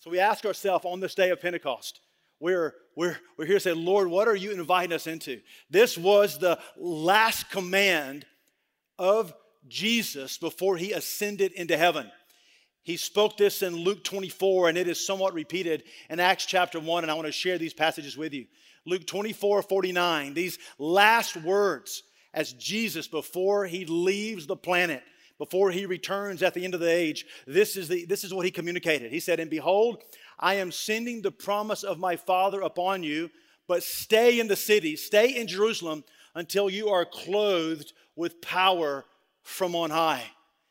So we ask ourselves on this day of Pentecost, we're, we're, we're here to say, Lord, what are you inviting us into? This was the last command of Jesus before he ascended into heaven. He spoke this in Luke 24, and it is somewhat repeated in Acts chapter 1, and I want to share these passages with you. Luke 24, 49, these last words as Jesus, before he leaves the planet, before he returns at the end of the age, this is, the, this is what he communicated. He said, And behold, I am sending the promise of my Father upon you, but stay in the city, stay in Jerusalem until you are clothed with power from on high.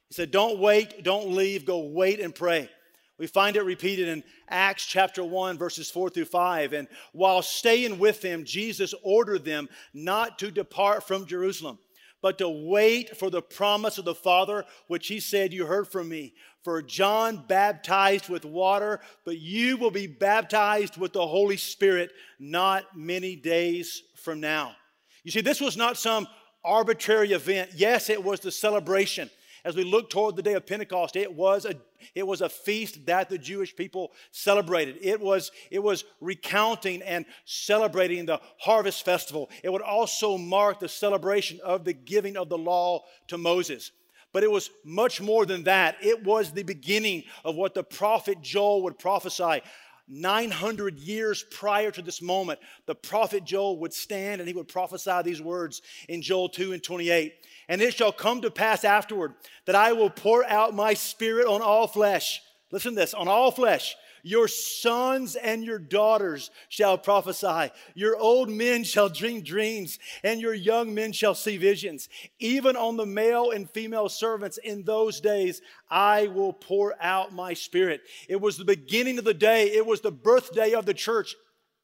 He said, Don't wait, don't leave, go wait and pray. We find it repeated in Acts chapter 1, verses 4 through 5. And while staying with them, Jesus ordered them not to depart from Jerusalem, but to wait for the promise of the Father, which he said, You heard from me. For John baptized with water, but you will be baptized with the Holy Spirit not many days from now. You see, this was not some arbitrary event. Yes, it was the celebration as we look toward the day of Pentecost, it was a, it was a feast that the Jewish people celebrated. It was, it was recounting and celebrating the harvest festival. It would also mark the celebration of the giving of the law to Moses. But it was much more than that. It was the beginning of what the prophet Joel would prophesy 900 years prior to this moment, the prophet Joel would stand and he would prophesy these words in Joel 2 and 28. And it shall come to pass afterward that I will pour out my spirit on all flesh. Listen to this on all flesh. Your sons and your daughters shall prophesy. Your old men shall dream dreams, and your young men shall see visions. Even on the male and female servants in those days, I will pour out my spirit. It was the beginning of the day, it was the birthday of the church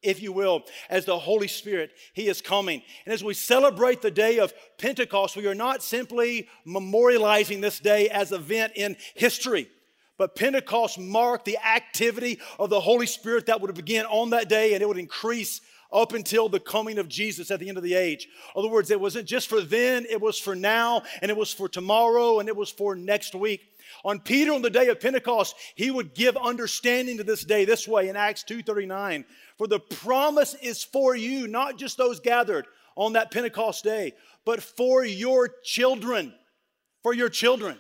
if you will, as the Holy Spirit, He is coming. And as we celebrate the day of Pentecost, we are not simply memorializing this day as an event in history, but Pentecost marked the activity of the Holy Spirit that would begin on that day and it would increase up until the coming of Jesus at the end of the age. In other words, it wasn't just for then, it was for now, and it was for tomorrow, and it was for next week. On Peter on the day of Pentecost, he would give understanding to this day this way in Acts 2:39. For the promise is for you, not just those gathered on that Pentecost day, but for your children, for your children,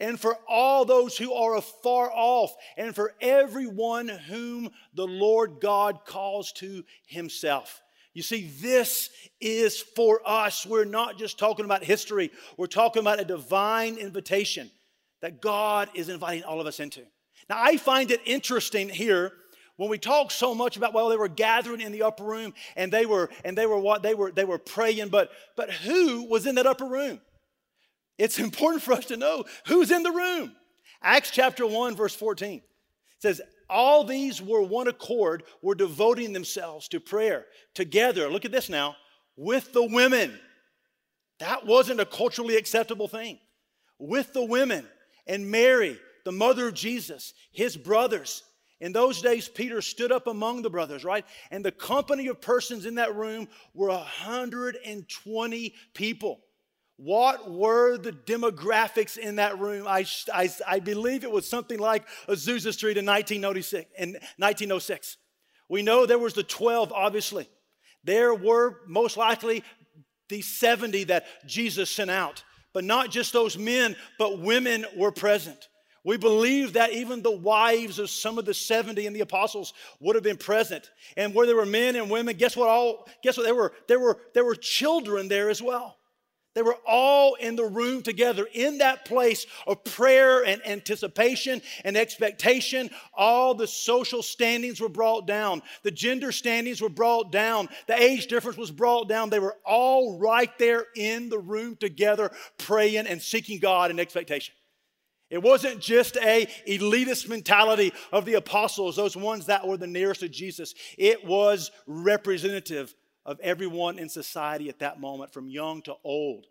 and for all those who are afar off, and for everyone whom the Lord God calls to himself. You see, this is for us. We're not just talking about history, we're talking about a divine invitation that God is inviting all of us into. Now, I find it interesting here when we talk so much about well they were gathering in the upper room and they were and they were what they were they were praying but but who was in that upper room it's important for us to know who's in the room acts chapter 1 verse 14 says all these were one accord were devoting themselves to prayer together look at this now with the women that wasn't a culturally acceptable thing with the women and mary the mother of jesus his brothers in those days, Peter stood up among the brothers, right? And the company of persons in that room were 120 people. What were the demographics in that room? I, I, I believe it was something like Azusa Street in 1906, in 1906. We know there was the 12, obviously. There were most likely the 70 that Jesus sent out. But not just those men, but women were present. We believe that even the wives of some of the 70 and the apostles would have been present. And where there were men and women, guess what all guess what there were there were there were children there as well. They were all in the room together in that place of prayer and anticipation and expectation. All the social standings were brought down. The gender standings were brought down. The age difference was brought down. They were all right there in the room together, praying and seeking God in expectation. It wasn't just a elitist mentality of the apostles, those ones that were the nearest to Jesus. It was representative of everyone in society at that moment, from young to old,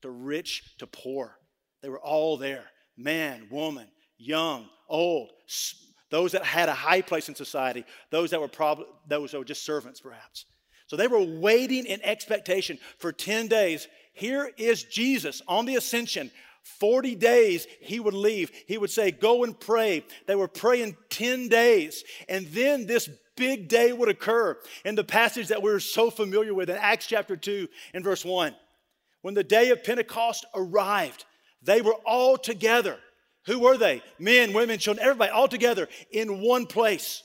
to rich to poor. They were all there man, woman, young, old, those that had a high place in society, those that were probably those that were just servants, perhaps. So they were waiting in expectation for 10 days. Here is Jesus on the ascension 40 days he would leave. He would say, Go and pray. They were praying 10 days. And then this big day would occur in the passage that we're so familiar with in Acts chapter 2 and verse 1. When the day of Pentecost arrived, they were all together. Who were they? Men, women, children, everybody all together in one place.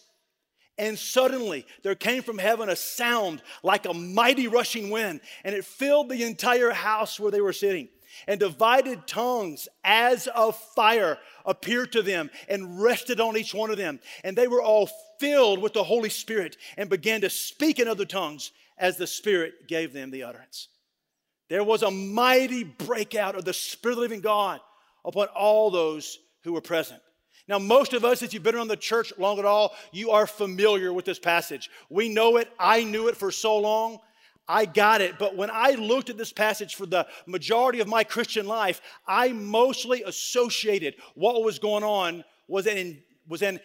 And suddenly there came from heaven a sound like a mighty rushing wind, and it filled the entire house where they were sitting. And divided tongues as of fire appeared to them and rested on each one of them. And they were all filled with the Holy Spirit and began to speak in other tongues as the Spirit gave them the utterance. There was a mighty breakout of the Spirit of the living God upon all those who were present. Now, most of us, if you've been around the church long at all, you are familiar with this passage. We know it. I knew it for so long. I got it. But when I looked at this passage for the majority of my Christian life, I mostly associated what was going on was an, was an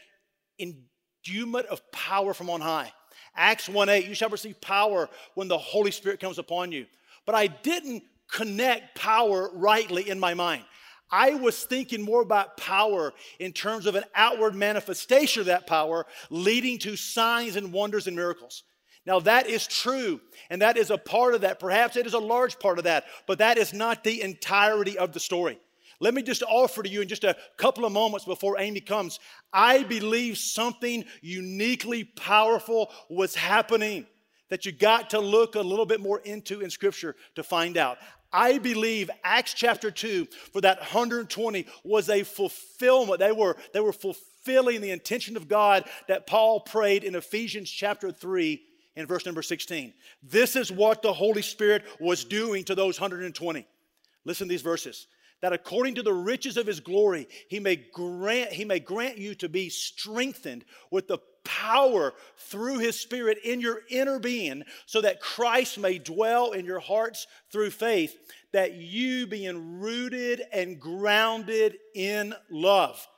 endowment of power from on high. Acts 1 8, you shall receive power when the Holy Spirit comes upon you. But I didn't connect power rightly in my mind. I was thinking more about power in terms of an outward manifestation of that power leading to signs and wonders and miracles. Now, that is true, and that is a part of that. Perhaps it is a large part of that, but that is not the entirety of the story. Let me just offer to you in just a couple of moments before Amy comes. I believe something uniquely powerful was happening that you got to look a little bit more into in Scripture to find out. I believe Acts chapter 2 for that 120 was a fulfillment. They were, they were fulfilling the intention of God that Paul prayed in Ephesians chapter 3 in verse number 16. This is what the Holy Spirit was doing to those 120. Listen to these verses. That according to the riches of his glory, he may grant, he may grant you to be strengthened with the power through his spirit in your inner being, so that Christ may dwell in your hearts through faith, that you being rooted and grounded in love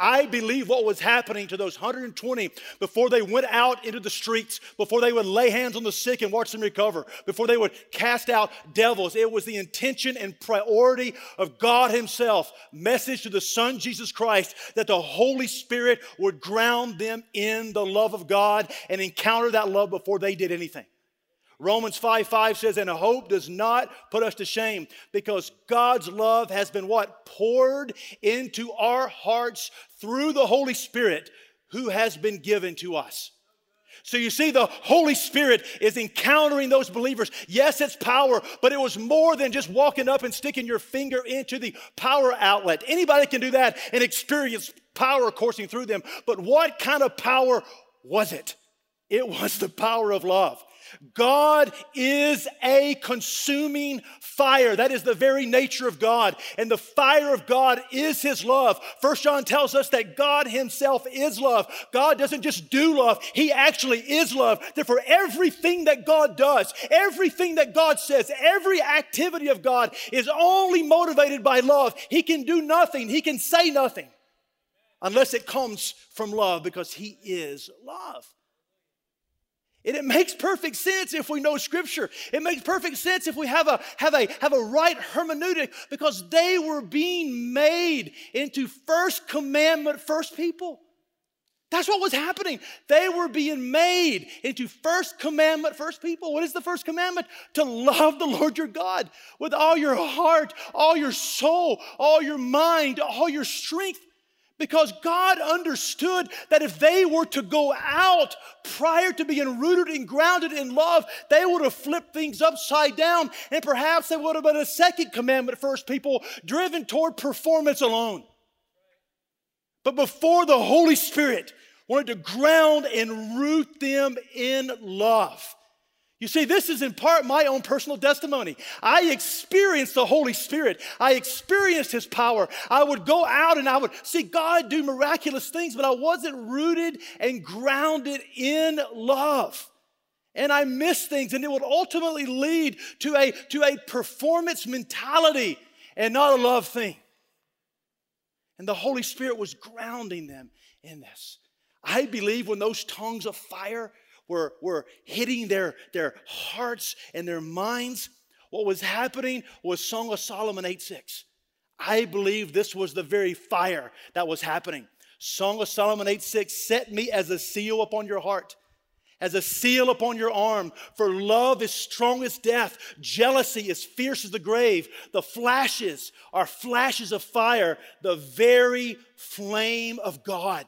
I believe what was happening to those 120 before they went out into the streets, before they would lay hands on the sick and watch them recover, before they would cast out devils. It was the intention and priority of God Himself, message to the Son Jesus Christ, that the Holy Spirit would ground them in the love of God and encounter that love before they did anything. Romans 5 5 says, And hope does not put us to shame because God's love has been what? Poured into our hearts through the Holy Spirit who has been given to us. So you see, the Holy Spirit is encountering those believers. Yes, it's power, but it was more than just walking up and sticking your finger into the power outlet. Anybody can do that and experience power coursing through them. But what kind of power was it? It was the power of love. God is a consuming fire. That is the very nature of God. And the fire of God is his love. First John tells us that God himself is love. God doesn't just do love, he actually is love. Therefore, everything that God does, everything that God says, every activity of God is only motivated by love. He can do nothing, he can say nothing unless it comes from love because he is love. And it makes perfect sense if we know scripture. It makes perfect sense if we have a, have a, have a right hermeneutic because they were being made into first commandment, first people. That's what was happening. They were being made into first commandment, first people. What is the first commandment? To love the Lord your God with all your heart, all your soul, all your mind, all your strength. Because God understood that if they were to go out prior to being rooted and grounded in love, they would have flipped things upside down. And perhaps they would have been a second commandment first people driven toward performance alone. But before the Holy Spirit wanted to ground and root them in love, you see, this is in part my own personal testimony. I experienced the Holy Spirit. I experienced His power. I would go out and I would see God do miraculous things, but I wasn't rooted and grounded in love. And I missed things, and it would ultimately lead to a, to a performance mentality and not a love thing. And the Holy Spirit was grounding them in this. I believe when those tongues of fire were, were hitting their, their hearts and their minds. What was happening was Song of Solomon 8 6. I believe this was the very fire that was happening. Song of Solomon 8 6 Set me as a seal upon your heart, as a seal upon your arm. For love is strong as death, jealousy is fierce as the grave. The flashes are flashes of fire, the very flame of God.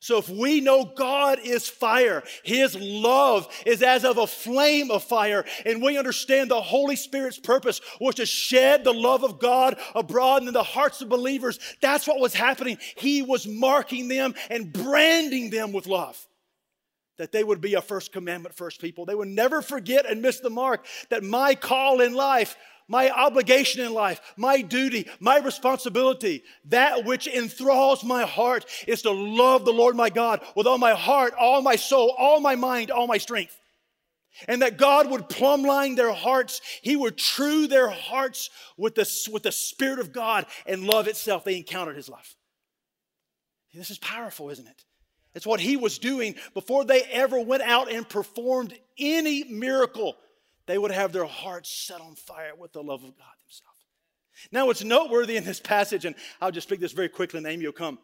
So if we know God is fire, His love is as of a flame of fire, and we understand the Holy Spirit's purpose was to shed the love of God abroad in the hearts of believers, that's what was happening. He was marking them and branding them with love. That they would be a first commandment first people. They would never forget and miss the mark that my call in life my obligation in life, my duty, my responsibility, that which enthralls my heart is to love the Lord my God with all my heart, all my soul, all my mind, all my strength. And that God would plumb line their hearts. He would true their hearts with the, with the Spirit of God and love itself. They encountered His love. This is powerful, isn't it? It's what He was doing before they ever went out and performed any miracle they would have their hearts set on fire with the love of God Himself. Now, what's noteworthy in this passage, and I'll just speak this very quickly and Amy will come.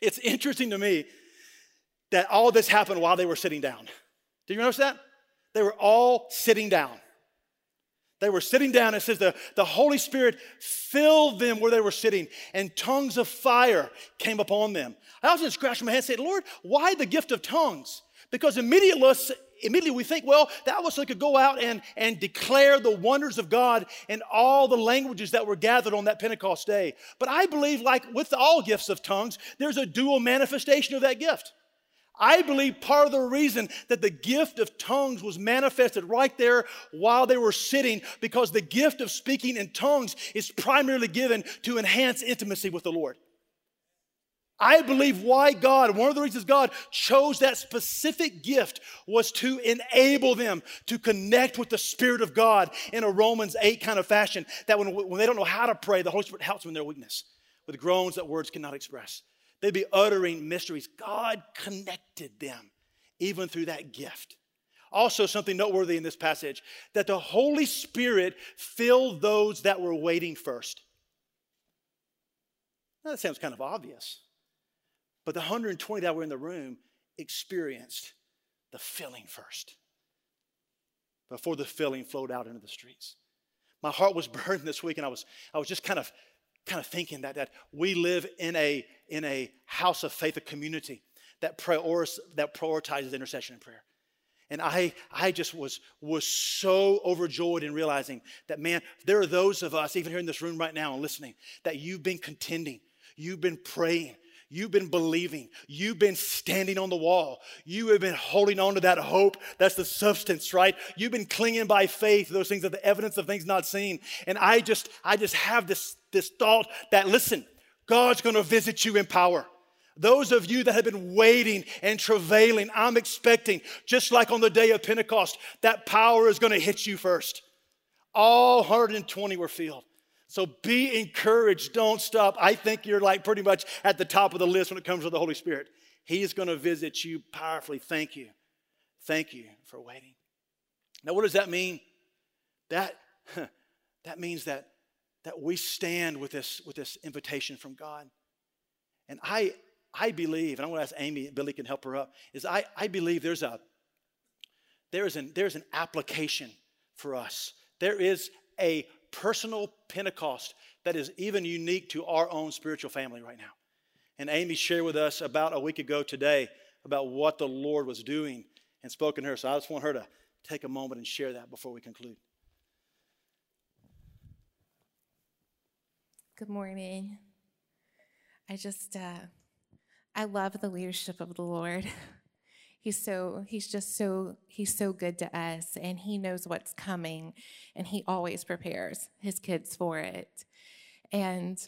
It's interesting to me that all this happened while they were sitting down. Did you notice that? They were all sitting down. They were sitting down. It says the, the Holy Spirit filled them where they were sitting, and tongues of fire came upon them. I often scratch my head and say, Lord, why the gift of tongues? Because immediately, immediately we think, well, that was so could go out and, and declare the wonders of God in all the languages that were gathered on that Pentecost day. But I believe, like with all gifts of tongues, there's a dual manifestation of that gift. I believe part of the reason that the gift of tongues was manifested right there while they were sitting, because the gift of speaking in tongues is primarily given to enhance intimacy with the Lord. I believe why God, one of the reasons God chose that specific gift was to enable them to connect with the Spirit of God in a Romans 8 kind of fashion. That when, when they don't know how to pray, the Holy Spirit helps them in their weakness with groans that words cannot express. They'd be uttering mysteries. God connected them even through that gift. Also, something noteworthy in this passage that the Holy Spirit filled those that were waiting first. Now, that sounds kind of obvious. But the 120 that were in the room experienced the filling first before the filling flowed out into the streets. My heart was burned this week, and I was, I was just kind of, kind of thinking that, that we live in a, in a house of faith, a community that, prior, that prioritizes intercession and prayer. And I, I just was, was so overjoyed in realizing that, man, there are those of us, even here in this room right now and listening, that you've been contending, you've been praying, You've been believing. You've been standing on the wall. You have been holding on to that hope. That's the substance, right? You've been clinging by faith. Those things are the evidence of things not seen. And I just, I just have this, this thought that, listen, God's going to visit you in power. Those of you that have been waiting and travailing, I'm expecting, just like on the day of Pentecost, that power is going to hit you first. All 120 were filled. So be encouraged. Don't stop. I think you're like pretty much at the top of the list when it comes to the Holy Spirit. He is going to visit you powerfully. Thank you. Thank you for waiting. Now, what does that mean? That, that means that, that we stand with this, with this invitation from God. And I, I believe, and I'm going to ask Amy, Billy can help her up, is I, I believe there's a there is an there's an application for us. There is a personal Pentecost that is even unique to our own spiritual family right now. And Amy shared with us about a week ago today about what the Lord was doing and spoken to her. So I just want her to take a moment and share that before we conclude. Good morning. I just, uh, I love the leadership of the Lord. He's so he's just so he's so good to us and he knows what's coming and he always prepares his kids for it. And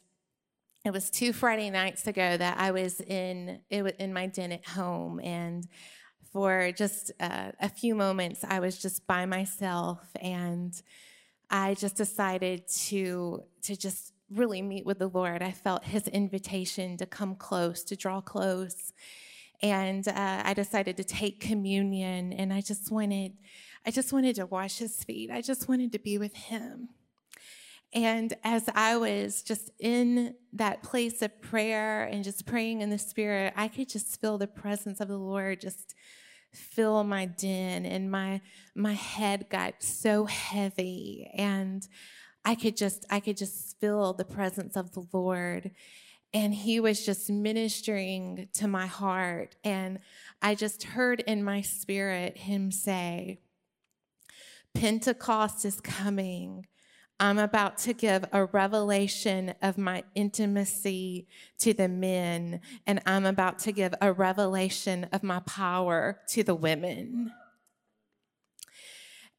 it was two Friday nights ago that I was in it was in my den at home and for just uh, a few moments I was just by myself and I just decided to to just really meet with the Lord. I felt his invitation to come close, to draw close and uh, I decided to take communion, and I just wanted, I just wanted to wash his feet. I just wanted to be with him. And as I was just in that place of prayer and just praying in the Spirit, I could just feel the presence of the Lord just fill my den and my my head got so heavy and I could just I could just feel the presence of the Lord and he was just ministering to my heart and I just heard in my spirit him say Pentecost is coming I'm about to give a revelation of my intimacy to the men, and I'm about to give a revelation of my power to the women.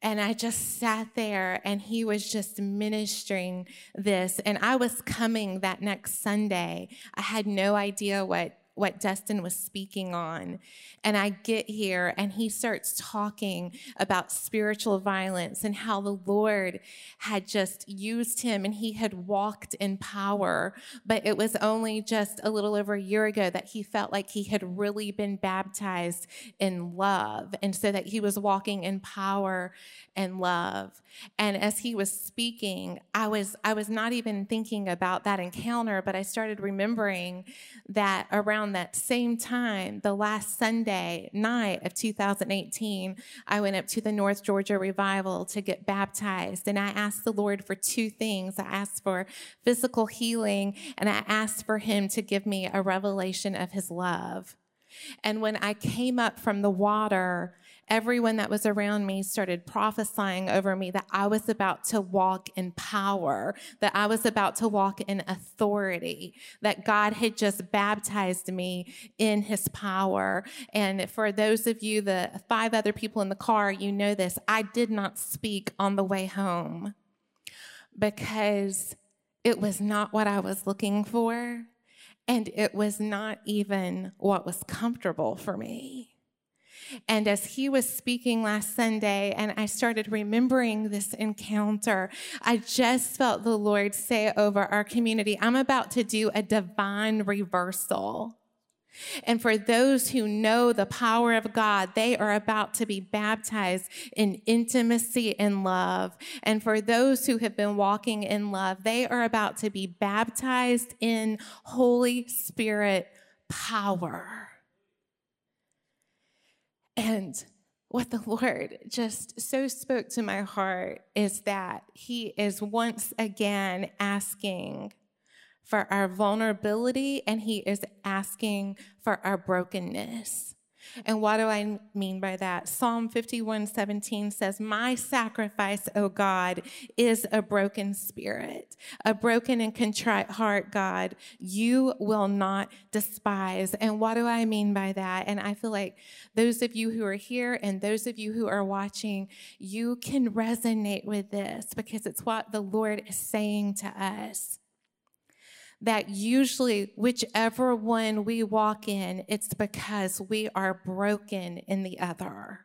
And I just sat there and he was just ministering this. And I was coming that next Sunday. I had no idea what what Dustin was speaking on. And I get here and he starts talking about spiritual violence and how the Lord had just used him and he had walked in power. But it was only just a little over a year ago that he felt like he had really been baptized in love. And so that he was walking in power and love. And as he was speaking, I was I was not even thinking about that encounter, but I started remembering that around that same time, the last Sunday night of 2018, I went up to the North Georgia Revival to get baptized. And I asked the Lord for two things I asked for physical healing, and I asked for Him to give me a revelation of His love. And when I came up from the water, everyone that was around me started prophesying over me that I was about to walk in power, that I was about to walk in authority, that God had just baptized me in his power. And for those of you, the five other people in the car, you know this. I did not speak on the way home because it was not what I was looking for. And it was not even what was comfortable for me. And as he was speaking last Sunday, and I started remembering this encounter, I just felt the Lord say over our community, I'm about to do a divine reversal. And for those who know the power of God, they are about to be baptized in intimacy and love. And for those who have been walking in love, they are about to be baptized in Holy Spirit power. And what the Lord just so spoke to my heart is that He is once again asking for our vulnerability and He is asking for our brokenness. And what do I mean by that? Psalm 51 17 says, My sacrifice, O God, is a broken spirit, a broken and contrite heart, God, you will not despise. And what do I mean by that? And I feel like those of you who are here and those of you who are watching, you can resonate with this because it's what the Lord is saying to us that usually, whichever one we walk in, it's because we are broken in the other.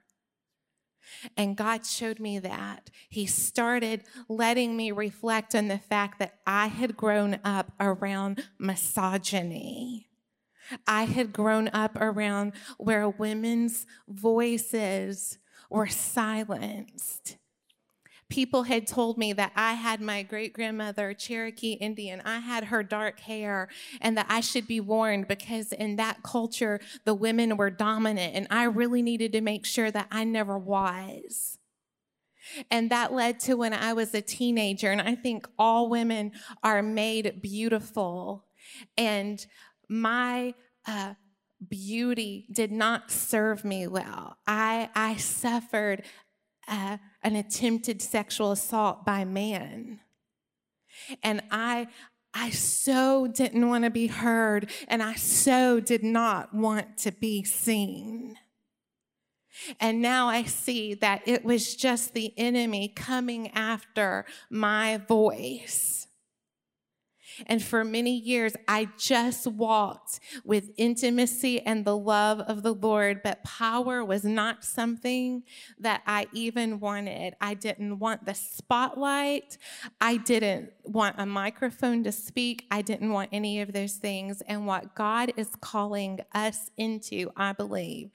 And God showed me that. He started letting me reflect on the fact that I had grown up around misogyny. I had grown up around where women's voices were silenced people had told me that I had my great grandmother, Cherokee Indian, I had her dark hair, and that I should be warned because in that culture, the women were dominant, and I really needed to make sure that I never was. And that led to when I was a teenager, and I think all women are made beautiful. And my uh, beauty did not serve me well. I, I suffered uh, an attempted sexual assault by man. And I, I so didn't want to be heard, and I so did not want to be seen. And now I see that it was just the enemy coming after my voice. And for many years, I just walked with intimacy and the love of the Lord, but power was not something that I even wanted. I didn't want the spotlight. I didn't want a microphone to speak. I didn't want any of those things. And what God is calling us into, I believe,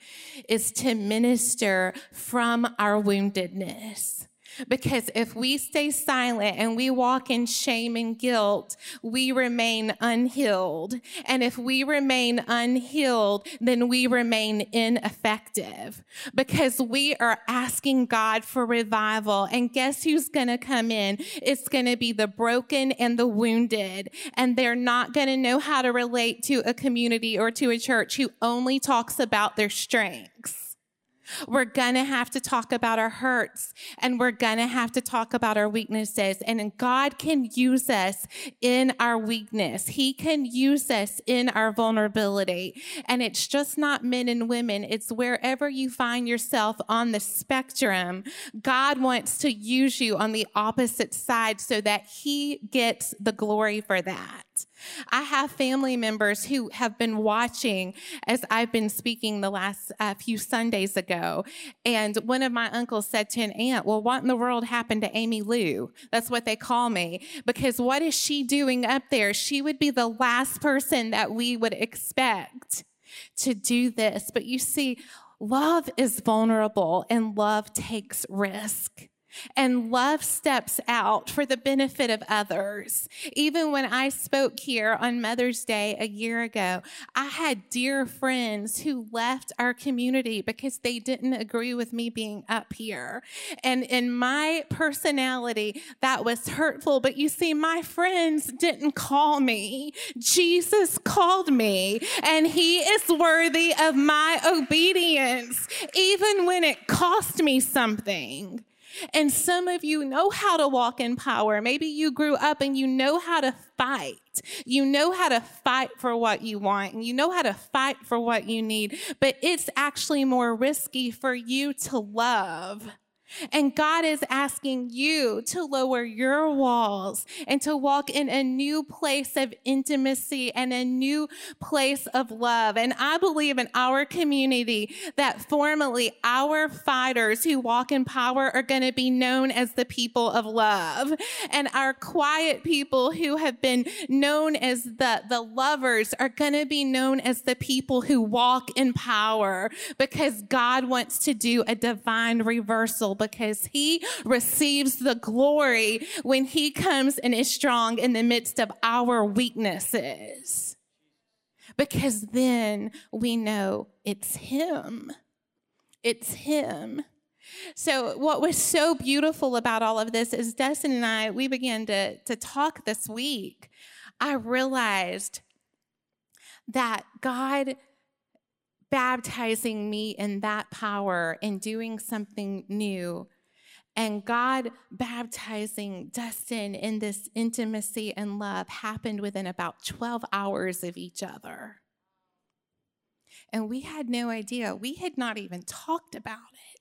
is to minister from our woundedness Because if we stay silent and we walk in shame and guilt, we remain unhealed. And if we remain unhealed, then we remain ineffective because we are asking God for revival. And guess who's going to come in? It's going to be the broken and the wounded. And they're not going to know how to relate to a community or to a church who only talks about their strengths. We're gonna have to talk about our hurts and we're gonna have to talk about our weaknesses. And God can use us in our weakness, He can use us in our vulnerability. And it's just not men and women, it's wherever you find yourself on the spectrum. God wants to use you on the opposite side so that He gets the glory for that. I have family members who have been watching as I've been speaking the last uh, few Sundays ago. And one of my uncles said to an aunt, Well, what in the world happened to Amy Lou? That's what they call me. Because what is she doing up there? She would be the last person that we would expect to do this. But you see, love is vulnerable and love takes risk. And love steps out for the benefit of others. Even when I spoke here on Mother's Day a year ago, I had dear friends who left our community because they didn't agree with me being up here. And in my personality, that was hurtful. But you see, my friends didn't call me. Jesus called me, and He is worthy of my obedience, even when it cost me something. And some of you know how to walk in power. Maybe you grew up and you know how to fight. You know how to fight for what you want and you know how to fight for what you need, but it's actually more risky for you to love and God is asking you to lower your walls and to walk in a new place of intimacy and a new place of love. And I believe in our community that formally our fighters who walk in power are going to be known as the people of love. And our quiet people who have been known as the, the lovers are going to be known as the people who walk in power because God wants to do a divine reversal because he receives the glory when he comes and is strong in the midst of our weaknesses. Because then we know it's him. It's him. So, what was so beautiful about all of this is Dustin and I, we began to, to talk this week. I realized that God baptizing me in that power and doing something new. And God baptizing Dustin in this intimacy and love happened within about 12 hours of each other. And we had no idea. We had not even talked about it.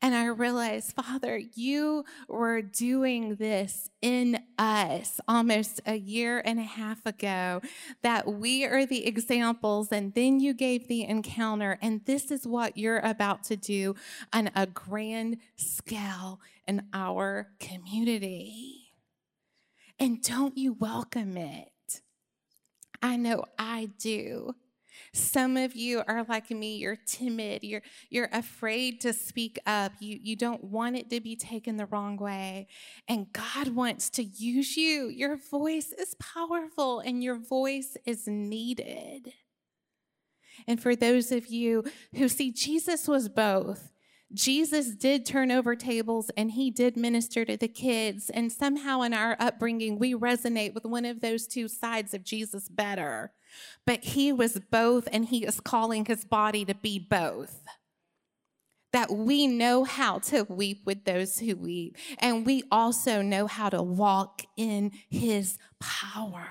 And I realized, Father, you were doing this in us almost a year and a half ago, that we are the examples. And then you gave the encounter. And this is what you're about to do on a grand scale in our community. And don't you welcome it? I know I do. Some of you are like me, you're timid, you're, you're afraid to speak up, you, you don't want it to be taken the wrong way. And God wants to use you. Your voice is powerful and your voice is needed. And for those of you who see Jesus was both, Jesus did turn over tables and he did minister to the kids. And somehow in our upbringing, we resonate with one of those two sides of Jesus better. But he was both, and he is calling his body to be both. That we know how to weep with those who weep, and we also know how to walk in his power.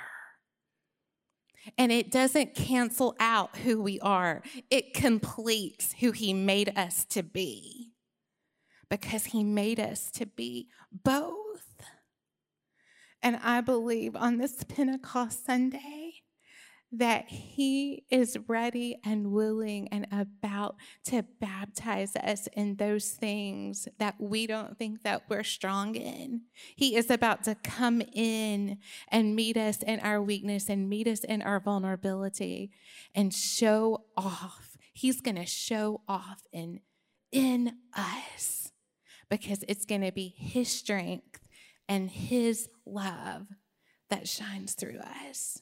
And it doesn't cancel out who we are, it completes who he made us to be because he made us to be both. And I believe on this Pentecost Sunday, that He is ready and willing and about to baptize us in those things that we don't think that we're strong in. He is about to come in and meet us in our weakness and meet us in our vulnerability and show off. He's going to show off in in us because it's going to be His strength and His love that shines through us.